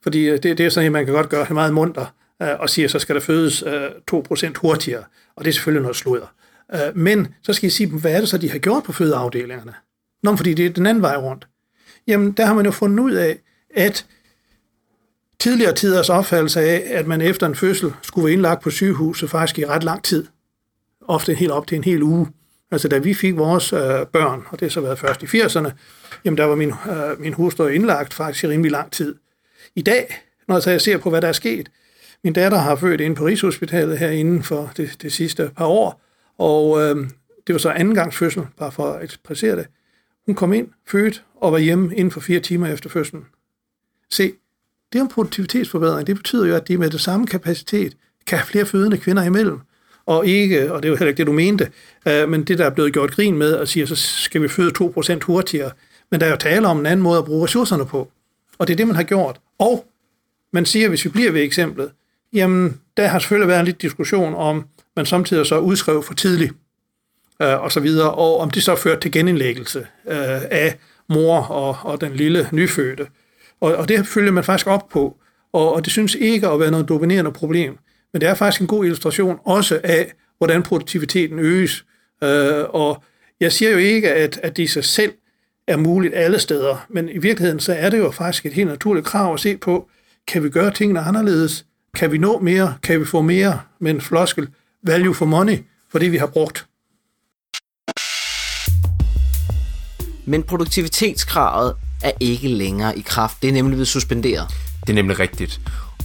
Fordi øh, det, det er sådan, at man kan godt gøre det meget munter øh, og sige, at så skal der fødes øh, 2% hurtigere. Og det er selvfølgelig noget sludder. Øh, men så skal I sige dem, hvad er det så, de har gjort på fødeafdelingerne? Nå, fordi det er den anden vej rundt. Jamen, der har man jo fundet ud af, at tidligere tiders opfattelse af, at man efter en fødsel skulle være indlagt på sygehuset faktisk i ret lang tid. Ofte helt op til en hel uge. Altså da vi fik vores øh, børn, og det har så været først i 80'erne, jamen der var min, øh, min hustru indlagt faktisk i rimelig lang tid. I dag, når jeg ser på, hvad der er sket, min datter har født inde på Rigshospitalet her inden for det, det sidste par år, og øh, det var så anden gangs fødsel, bare for at ekspressere det. Hun kom ind, født og var hjemme inden for fire timer efter fødslen. Se, det er en produktivitetsforbedring. Det betyder jo, at de med det samme kapacitet kan have flere fødende kvinder imellem. Og ikke, og det er jo heller ikke det, du mente, øh, men det, der er blevet gjort grin med, at sige, så skal vi føde 2% hurtigere. Men der er jo tale om en anden måde at bruge ressourcerne på. Og det er det, man har gjort. Og man siger, hvis vi bliver ved eksemplet, jamen, der har selvfølgelig været en lidt diskussion om, man samtidig så udskrev for tidligt, øh, og så videre, og om det så førte til genindlæggelse øh, af mor og, og den lille nyfødte. Og, og det følger man faktisk op på, og, og det synes ikke at være noget dominerende problem. Men det er faktisk en god illustration også af, hvordan produktiviteten øges. Øh, og jeg siger jo ikke, at, at det i sig selv er muligt alle steder, men i virkeligheden så er det jo faktisk et helt naturligt krav at se på, kan vi gøre tingene anderledes? Kan vi nå mere? Kan vi få mere med en floskel? Value for money, for det vi har brugt. Men produktivitetskravet er ikke længere i kraft. Det er nemlig blevet suspenderet. Det er nemlig rigtigt.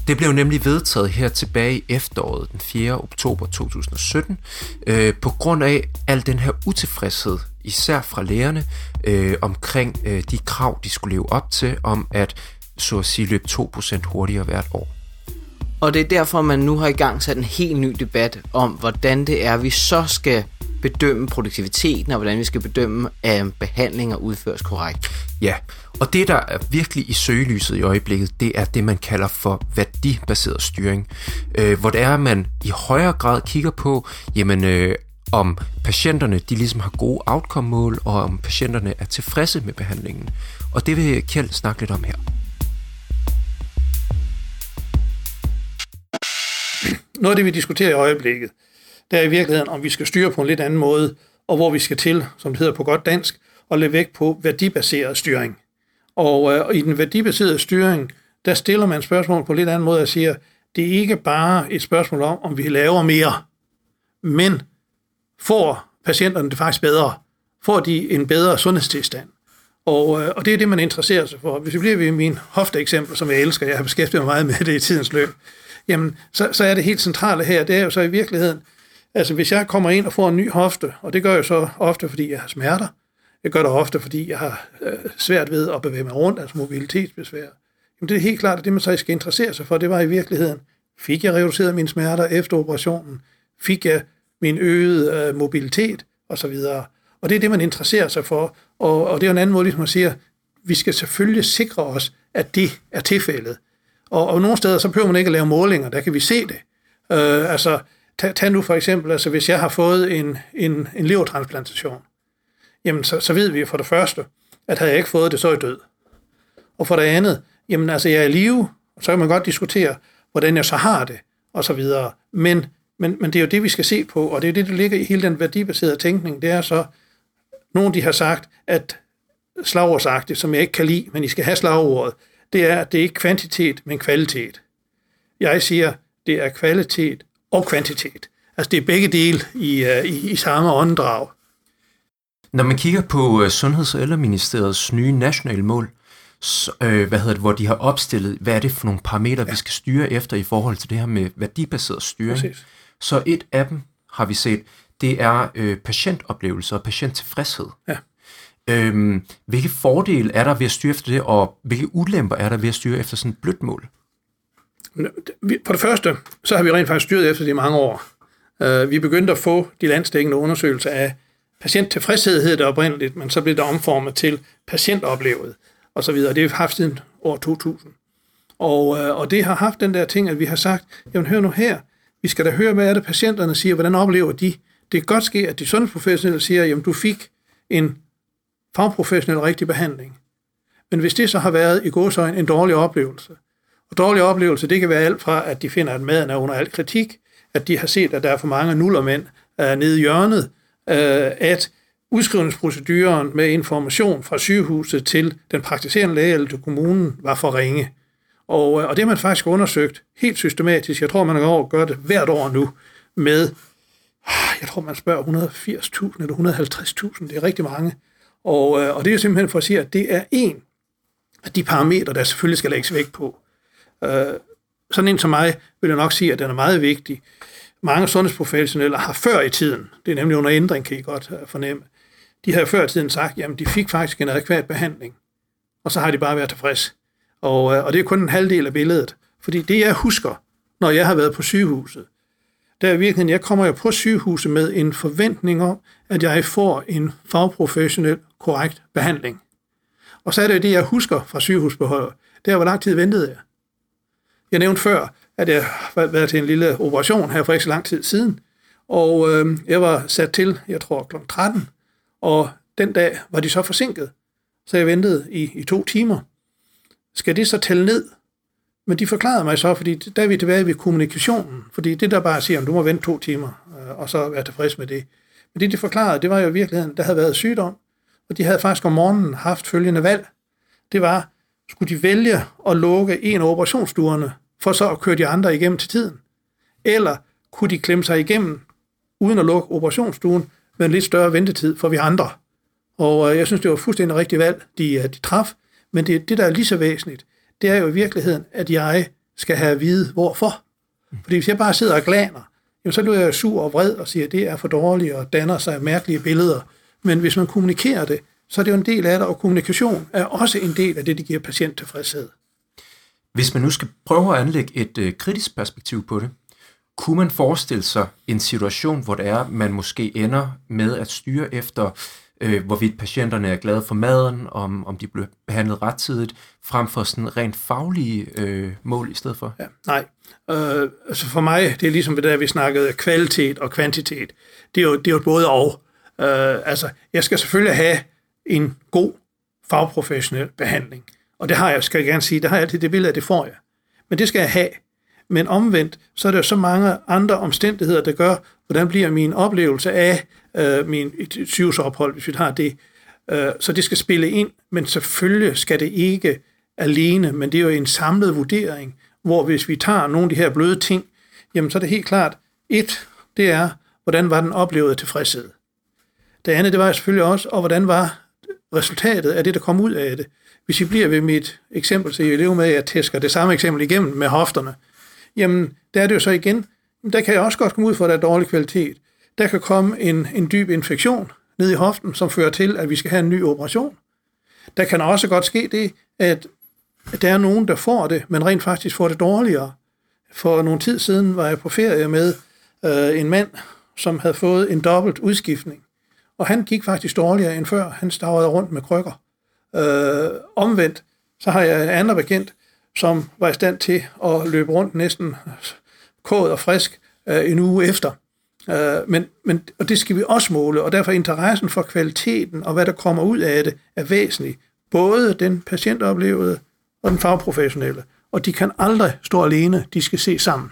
Det blev nemlig vedtaget her tilbage i efteråret, den 4. oktober 2017, øh, på grund af al den her utilfredshed, især fra lærerne, øh, omkring øh, de krav, de skulle leve op til, om at så at sige løbe 2% hurtigere hvert år. Og det er derfor, man nu har i gang sat en helt ny debat om, hvordan det er, vi så skal bedømme produktiviteten, og hvordan vi skal bedømme, at behandlinger udføres korrekt. Ja, og det, der er virkelig i søgelyset i øjeblikket, det er det, man kalder for værdibaseret styring. Øh, hvor det er, at man i højere grad kigger på, jamen, øh, om patienterne de ligesom har gode outcome-mål, og om patienterne er tilfredse med behandlingen. Og det vil Kjeld snakke lidt om her. Noget af det, vi diskuterer i øjeblikket, det er i virkeligheden, om vi skal styre på en lidt anden måde, og hvor vi skal til, som det hedder på godt dansk, og lægge vægt på værdibaseret styring. Og, øh, og i den værdibaserede styring, der stiller man spørgsmål på en lidt anden måde og siger, det er ikke bare et spørgsmål om, om vi laver mere, men får patienterne det faktisk bedre? Får de en bedre sundhedstilstand? Og, øh, og det er det, man interesserer sig for. Hvis vi bliver ved min hofteeksempel, som jeg elsker, jeg har beskæftiget mig meget med det i tidens løb, jamen, så, så er det helt centrale her, det er jo så i virkeligheden, altså hvis jeg kommer ind og får en ny hofte, og det gør jeg så ofte, fordi jeg har smerter, jeg gør det ofte, fordi jeg har øh, svært ved at bevæge mig rundt, altså mobilitetsbesvær, jamen det er helt klart, at det man så skal interessere sig for, det var i virkeligheden, fik jeg reduceret mine smerter efter operationen, fik jeg min øgede øh, mobilitet, og så videre. Og det er det, man interesserer sig for, og, og det er en anden måde, ligesom at sige, vi skal selvfølgelig sikre os, at det er tilfældet. Og, og nogle steder, så behøver man ikke at lave målinger, der kan vi se det. Øh, altså, tag, tag nu for eksempel, altså hvis jeg har fået en, en, en levertransplantation, jamen så, så ved vi for det første, at havde jeg ikke fået det, så er jeg død. Og for det andet, jamen altså jeg er i live, og så kan man godt diskutere, hvordan jeg så har det, og så videre. Men, men, men det er jo det, vi skal se på, og det er det, der ligger i hele den værdibaserede tænkning, det er så, nogen de har sagt, at slagordsagtigt, som jeg ikke kan lide, men I skal have slagordet, det er, at det er ikke kvantitet, men kvalitet. Jeg siger, det er kvalitet og kvantitet. Altså det er begge dele i, uh, i, i samme åndedrag. Når man kigger på uh, Sundheds- og Ældreministeriets nye nationale mål, så, øh, hvad hedder det, hvor de har opstillet, hvad er det for nogle parametre, ja. vi skal styre efter i forhold til det her med værdibaseret styring. Præcis. Så et af dem har vi set, det er øh, patientoplevelser og patienttilfredshed. Ja. Øhm, hvilke fordele er der ved at styre efter det, og hvilke ulemper er der ved at styre efter sådan et blødt mål? Øh, for det første, så har vi rent faktisk styret efter det i mange år. Øh, Vi begyndte at få de landstækkende undersøgelser af patienttilfredshed, hed det oprindeligt, men så blev det omformet til patientoplevet og så videre. Det har vi haft siden år 2000. Og, øh, og det har haft den der ting, at vi har sagt, jamen hør nu her, vi skal da høre, hvad er det patienterne siger, hvordan oplever de. Det kan godt ske, at de sundhedsprofessionelle siger, jamen du fik en fagprofessionel rigtig behandling. Men hvis det så har været i godsøjen en dårlig oplevelse, og dårlig oplevelse, det kan være alt fra, at de finder, at maden er under al kritik, at de har set, at der er for mange nullermænd øh, nede i hjørnet, øh, at udskrivningsproceduren med information fra sygehuset til den praktiserende læge eller til kommunen var for ringe. Og, øh, og det har man faktisk undersøgt helt systematisk. Jeg tror, man har gør det hvert år nu med, jeg tror, man spørger 180.000 eller 150.000. Det er rigtig mange. Og, øh, og det er simpelthen for at sige, at det er en af de parametre, der selvfølgelig skal lægges vægt på. Øh, sådan en som mig vil jeg nok sige, at den er meget vigtig. Mange sundhedsprofessionelle har før i tiden, det er nemlig under ændring, kan I godt øh, fornemme, de har før i tiden sagt, jamen de fik faktisk en adekvat behandling, og så har de bare været tilfreds. Og, øh, og det er kun en halvdel af billedet. Fordi det, jeg husker, når jeg har været på sygehuset, der er virkelig, jeg kommer jo på sygehuset med en forventning om, at jeg får en fagprofessionel, korrekt behandling. Og så er det det, jeg husker fra sygehusbeholdet. Det er, hvor lang tid ventede jeg. Jeg nævnte før, at jeg har været til en lille operation her for ikke så lang tid siden, og øh, jeg var sat til, jeg tror kl. 13, og den dag var de så forsinket, så jeg ventede i, i to timer. Skal det så tælle ned? Men de forklarede mig så, fordi der er vi tilbage ved kommunikationen, fordi det der bare siger, at du må vente to timer, øh, og så være tilfreds med det. Men det de forklarede, det var jo i virkeligheden, der havde været sygdom, og de havde faktisk om morgenen haft følgende valg. Det var, skulle de vælge at lukke en af operationsstuerne, for så at køre de andre igennem til tiden? Eller kunne de klemme sig igennem, uden at lukke operationsstuen, med en lidt større ventetid for vi andre? Og øh, jeg synes, det var fuldstændig rigtigt valg, de, øh, de traf. Men det, det, der er lige så væsentligt, det er jo i virkeligheden, at jeg skal have at vide, hvorfor. Fordi hvis jeg bare sidder og glaner, jamen, så bliver jeg sur og vred og siger, at det er for dårligt og danner sig mærkelige billeder. Men hvis man kommunikerer det, så er det jo en del af det, og kommunikation er også en del af det, der giver patienttilfredshed. Hvis man nu skal prøve at anlægge et øh, kritisk perspektiv på det, kunne man forestille sig en situation, hvor det er, man måske ender med at styre efter, øh, hvorvidt patienterne er glade for maden, om, om de bliver behandlet rettidigt, frem for sådan rent faglige øh, mål i stedet for? Ja, nej. Øh, altså for mig, det er ligesom det der, vi snakkede kvalitet og kvantitet. Det er jo, det er jo både og. Øh, altså, jeg skal selvfølgelig have en god fagprofessionel behandling. Og det har jeg, skal jeg gerne sige, det har jeg altid det billede at det får jeg. Men det skal jeg have. Men omvendt, så er der så mange andre omstændigheder, der gør, hvordan bliver min oplevelse af øh, min sygehusophold, hvis vi har det. Øh, så det skal spille ind, men selvfølgelig skal det ikke alene, men det er jo en samlet vurdering, hvor hvis vi tager nogle af de her bløde ting, jamen så er det helt klart, et, det er, hvordan var den oplevede tilfredshed. Det andet, det var selvfølgelig også, og hvordan var resultatet af det, der kom ud af det. Hvis I bliver ved mit eksempel, så I lever med, at jeg tæsker det samme eksempel igennem med hofterne, jamen der er det jo så igen, der kan jeg også godt komme ud for, at der er dårlig kvalitet. Der kan komme en, en dyb infektion ned i hoften, som fører til, at vi skal have en ny operation. Der kan også godt ske det, at der er nogen, der får det, men rent faktisk får det dårligere. For nogle tid siden var jeg på ferie med øh, en mand, som havde fået en dobbelt udskiftning. Og han gik faktisk dårligere end før. Han stavrede rundt med krykker. Øh, omvendt, så har jeg en anden bekendt, som var i stand til at løbe rundt næsten kåd og frisk øh, en uge efter. Øh, men, men, og det skal vi også måle, og derfor interessen for kvaliteten og hvad der kommer ud af det er væsentlig. Både den patientoplevede og den fagprofessionelle. Og de kan aldrig stå alene, de skal se sammen.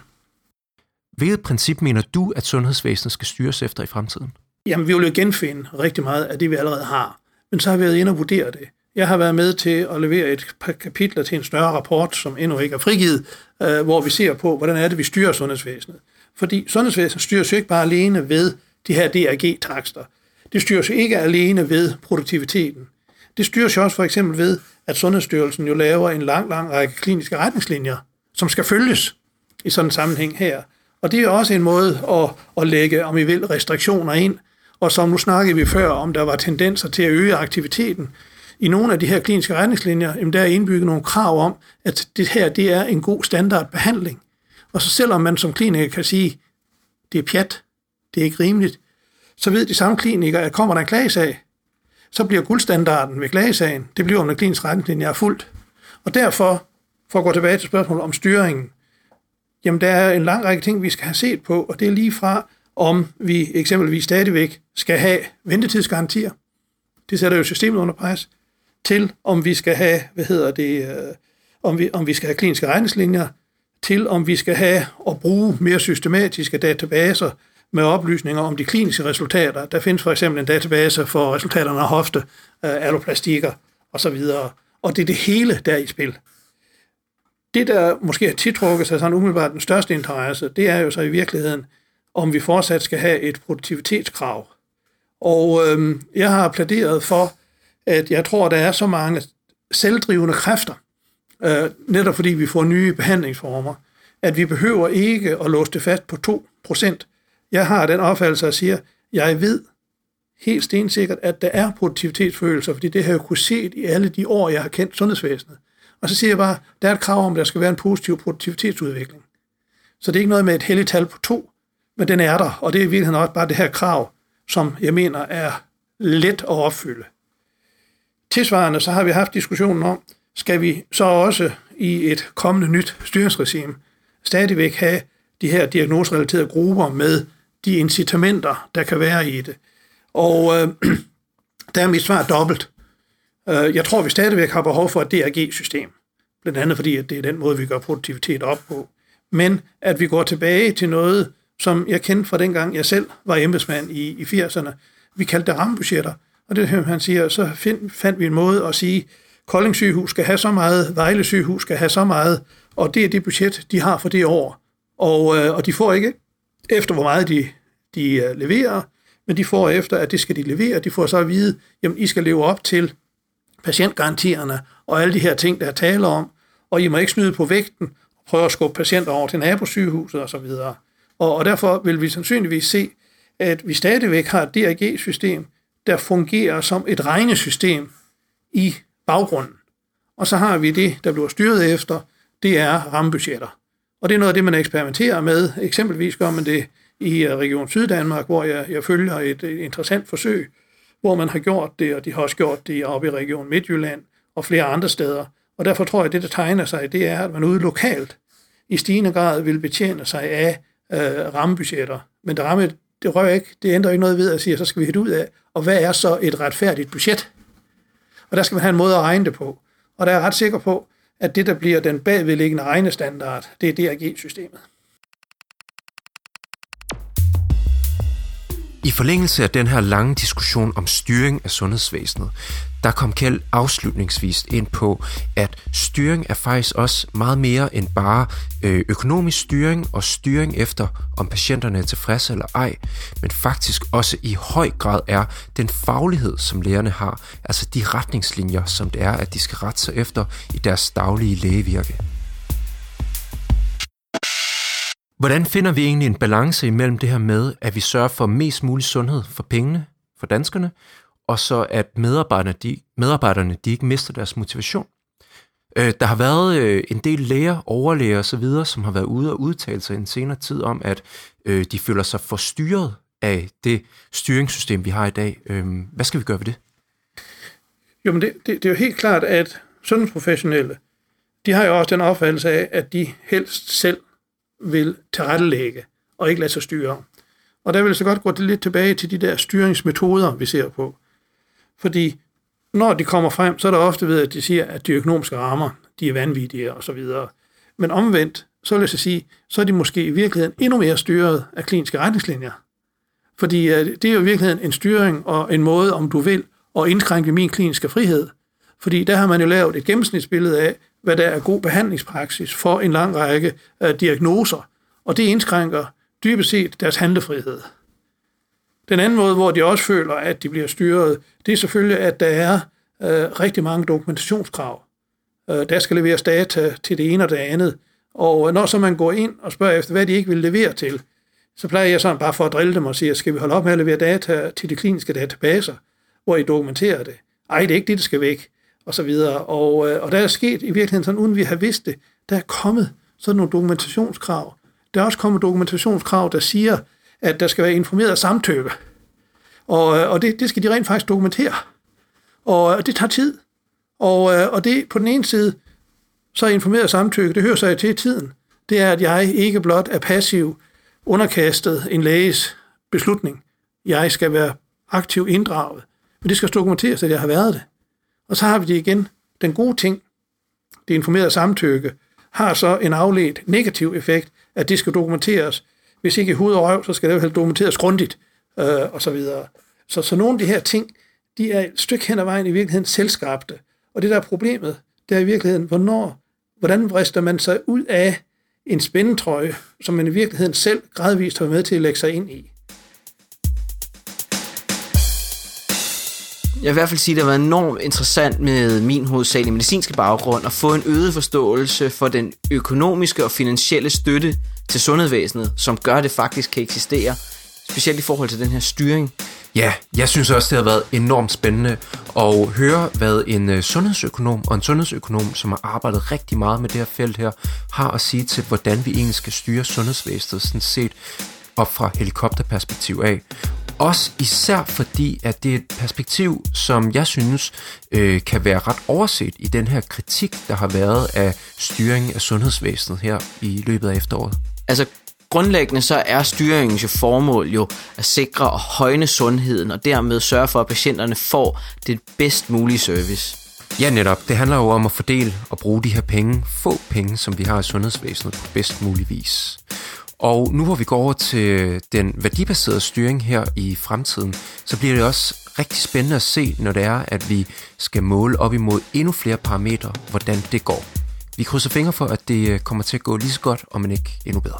Hvilket princip mener du, at sundhedsvæsenet skal styres efter i fremtiden? Jamen, vi vil jo genfinde rigtig meget af det, vi allerede har. Men så har vi været inde og vurdere det. Jeg har været med til at levere et par kapitler til en større rapport, som endnu ikke er frigivet, øh, hvor vi ser på, hvordan er det, vi styrer sundhedsvæsenet. Fordi sundhedsvæsenet styres jo ikke bare alene ved de her DRG-takster. Det styres ikke alene ved produktiviteten. Det styres jo også for eksempel ved, at Sundhedsstyrelsen jo laver en lang, lang række kliniske retningslinjer, som skal følges i sådan en sammenhæng her. Og det er også en måde at, at lægge, om I vil, restriktioner ind. Og som nu snakkede vi før, om der var tendenser til at øge aktiviteten. I nogle af de her kliniske retningslinjer, jamen der er indbygget nogle krav om, at det her det er en god standardbehandling. Og så selvom man som kliniker kan sige, det er pjat, det er ikke rimeligt, så ved de samme klinikere, at kommer der en klagesag, så bliver guldstandarden ved klagesagen, det bliver, om den kliniske retningslinje er fuldt. Og derfor, for at gå tilbage til spørgsmålet om styringen, jamen der er en lang række ting, vi skal have set på, og det er lige fra, om vi eksempelvis stadigvæk skal have ventetidsgarantier. Det sætter jo systemet under pres. Til om vi skal have, hvad hedder det, øh, om, vi, om vi skal have kliniske retningslinjer, til om vi skal have og bruge mere systematiske databaser med oplysninger om de kliniske resultater. Der findes for eksempel en database for resultaterne af hofte, øh, alloplastikker osv. Og det er det hele, der er i spil. Det, der måske har tiltrukket sig sådan umiddelbart den største interesse, det er jo så i virkeligheden, om vi fortsat skal have et produktivitetskrav. Og øh, jeg har pladeret for, at jeg tror, der er så mange selvdrivende kræfter, øh, netop fordi vi får nye behandlingsformer, at vi behøver ikke at låse det fast på 2%. Jeg har den opfattelse, at siger, jeg ved helt stensikkert, at der er produktivitetsfølelser, fordi det har jeg kunne se i alle de år, jeg har kendt sundhedsvæsenet. Og så siger jeg bare, der er et krav om, at der skal være en positiv produktivitetsudvikling. Så det er ikke noget med et heldigt tal på 2 men den er der, og det er i virkeligheden også bare det her krav, som jeg mener er let at opfylde. Tilsvarende så har vi haft diskussionen om, skal vi så også i et kommende nyt styringsregime stadigvæk have de her diagnoserelaterede grupper med de incitamenter, der kan være i det. Og øh, der er mit svar dobbelt. Øh, jeg tror, vi stadigvæk har behov for et DRG-system. Blandt andet fordi, at det er den måde, vi gør produktivitet op på. Men at vi går tilbage til noget, som jeg kendte fra dengang, jeg selv var embedsmand i, i 80'erne. Vi kaldte det rambudgetter. Og det han siger, så find, fandt vi en måde at sige, Kolding sygehus skal have så meget, Vejle sygehus skal have så meget, og det er det budget, de har for det år. Og, øh, og de får ikke efter, hvor meget de, de øh, leverer, men de får efter, at det skal de levere. De får så at vide, jamen I skal leve op til patientgarantierne og alle de her ting, der er tale om, og I må ikke snyde på vægten prøve at skubbe patienter over til nabosygehuset osv. Og, og derfor vil vi sandsynligvis se, at vi stadigvæk har et DRG-system, der fungerer som et regnesystem i baggrunden. Og så har vi det, der bliver styret efter, det er rammebudgetter. Og det er noget af det, man eksperimenterer med. Eksempelvis gør man det i øh, Region Syddanmark, hvor jeg, jeg følger et, et interessant forsøg, hvor man har gjort det, og de har også gjort det oppe i Region Midtjylland og flere andre steder. Og derfor tror jeg, at det, der tegner sig, det er, at man ude lokalt i stigende grad vil betjene sig af øh, rammebudgetter. Men det, ramme, det rører ikke, det ændrer ikke noget ved at sige, at så skal vi hætte ud af, og hvad er så et retfærdigt budget? Og der skal man have en måde at regne det på. Og der er jeg ret sikker på, at det, der bliver den bagvedliggende regnestandard, det er DRG-systemet. I forlængelse af den her lange diskussion om styring af sundhedsvæsenet, der kom Kjeld afslutningsvis ind på, at styring er faktisk også meget mere end bare øh, økonomisk styring og styring efter, om patienterne er tilfredse eller ej, men faktisk også i høj grad er den faglighed, som lægerne har, altså de retningslinjer, som det er, at de skal rette sig efter i deres daglige lægevirke. Hvordan finder vi egentlig en balance imellem det her med, at vi sørger for mest mulig sundhed for pengene, for danskerne, og så at medarbejderne, de, medarbejderne de ikke mister deres motivation? Øh, der har været øh, en del læger, overlæger osv., som har været ude og udtale sig i en senere tid om, at øh, de føler sig forstyrret af det styringssystem, vi har i dag. Øh, hvad skal vi gøre ved det? Jo, men det, det, det er jo helt klart, at sundhedsprofessionelle, de har jo også den opfattelse af, at de helst selv vil tilrettelægge og ikke lade sig styre. Og der vil jeg så godt gå lidt tilbage til de der styringsmetoder, vi ser på. Fordi når de kommer frem, så er der ofte ved, at de siger, at de økonomiske rammer, de er vanvittige og så videre. Men omvendt, så vil jeg så sige, så er de måske i virkeligheden endnu mere styret af kliniske retningslinjer. Fordi øh, det er jo i virkeligheden en styring og en måde, om du vil, at indskrænke min kliniske frihed. Fordi der har man jo lavet et gennemsnitsbillede af, hvad der er god behandlingspraksis for en lang række uh, diagnoser, og det indskrænker dybest set deres handlefrihed. Den anden måde, hvor de også føler, at de bliver styret, det er selvfølgelig, at der er øh, rigtig mange dokumentationskrav. Øh, der skal leveres data til det ene og det andet. Og når så man går ind og spørger efter, hvad de ikke vil levere til, så plejer jeg sådan bare for at drille dem og sige, skal vi holde op med at levere data til de kliniske databaser, hvor I dokumenterer det? Ej, det er ikke det, der skal væk, og så videre. Og, øh, og der er sket i virkeligheden sådan, uden vi har vidst det, der er kommet sådan nogle dokumentationskrav. Der er også kommet dokumentationskrav, der siger, at der skal være informeret samtykke. Og, øh, og det, det skal de rent faktisk dokumentere. Og øh, det tager tid. Og, øh, og det på den ene side, så er informeret samtykke, det hører sig til tiden. Det er, at jeg ikke blot er passiv underkastet en læges beslutning. Jeg skal være aktiv inddraget. Men det skal dokumenteres, at jeg har været det. Og så har vi det igen. Den gode ting, det informerede samtykke, har så en afledt negativ effekt, at det skal dokumenteres. Hvis ikke i hud og røv, så skal det jo dokumenteres grundigt, øh, og så videre. Så, så nogle af de her ting, de er et stykke hen ad vejen i virkeligheden selvskabte. Og det der er problemet, det er i virkeligheden, hvornår, hvordan vrister man sig ud af en spændetrøje, som man i virkeligheden selv gradvist har med til at lægge sig ind i. Jeg vil i hvert fald sige, at det har været enormt interessant med min hovedsagelige medicinske baggrund at få en øget forståelse for den økonomiske og finansielle støtte til sundhedsvæsenet, som gør, at det faktisk kan eksistere, specielt i forhold til den her styring. Ja, jeg synes også, det har været enormt spændende at høre, hvad en øh, sundhedsøkonom og en sundhedsøkonom, som har arbejdet rigtig meget med det her felt her, har at sige til, hvordan vi egentlig skal styre sundhedsvæsenet sådan set op fra helikopterperspektiv af. Også især fordi, at det er et perspektiv, som jeg synes øh, kan være ret overset i den her kritik, der har været af styringen af sundhedsvæsenet her i løbet af efteråret. Altså grundlæggende så er styringens jo formål jo at sikre og højne sundheden, og dermed sørge for, at patienterne får det bedst mulige service. Ja, netop. Det handler jo om at fordele og bruge de her penge, få penge, som vi har i sundhedsvæsenet på bedst mulig vis. Og nu hvor vi går over til den værdibaserede styring her i fremtiden, så bliver det også rigtig spændende at se, når det er, at vi skal måle op imod endnu flere parametre, hvordan det går. Vi krydser fingre for, at det øh, kommer til at gå lige så godt, og men ikke endnu bedre.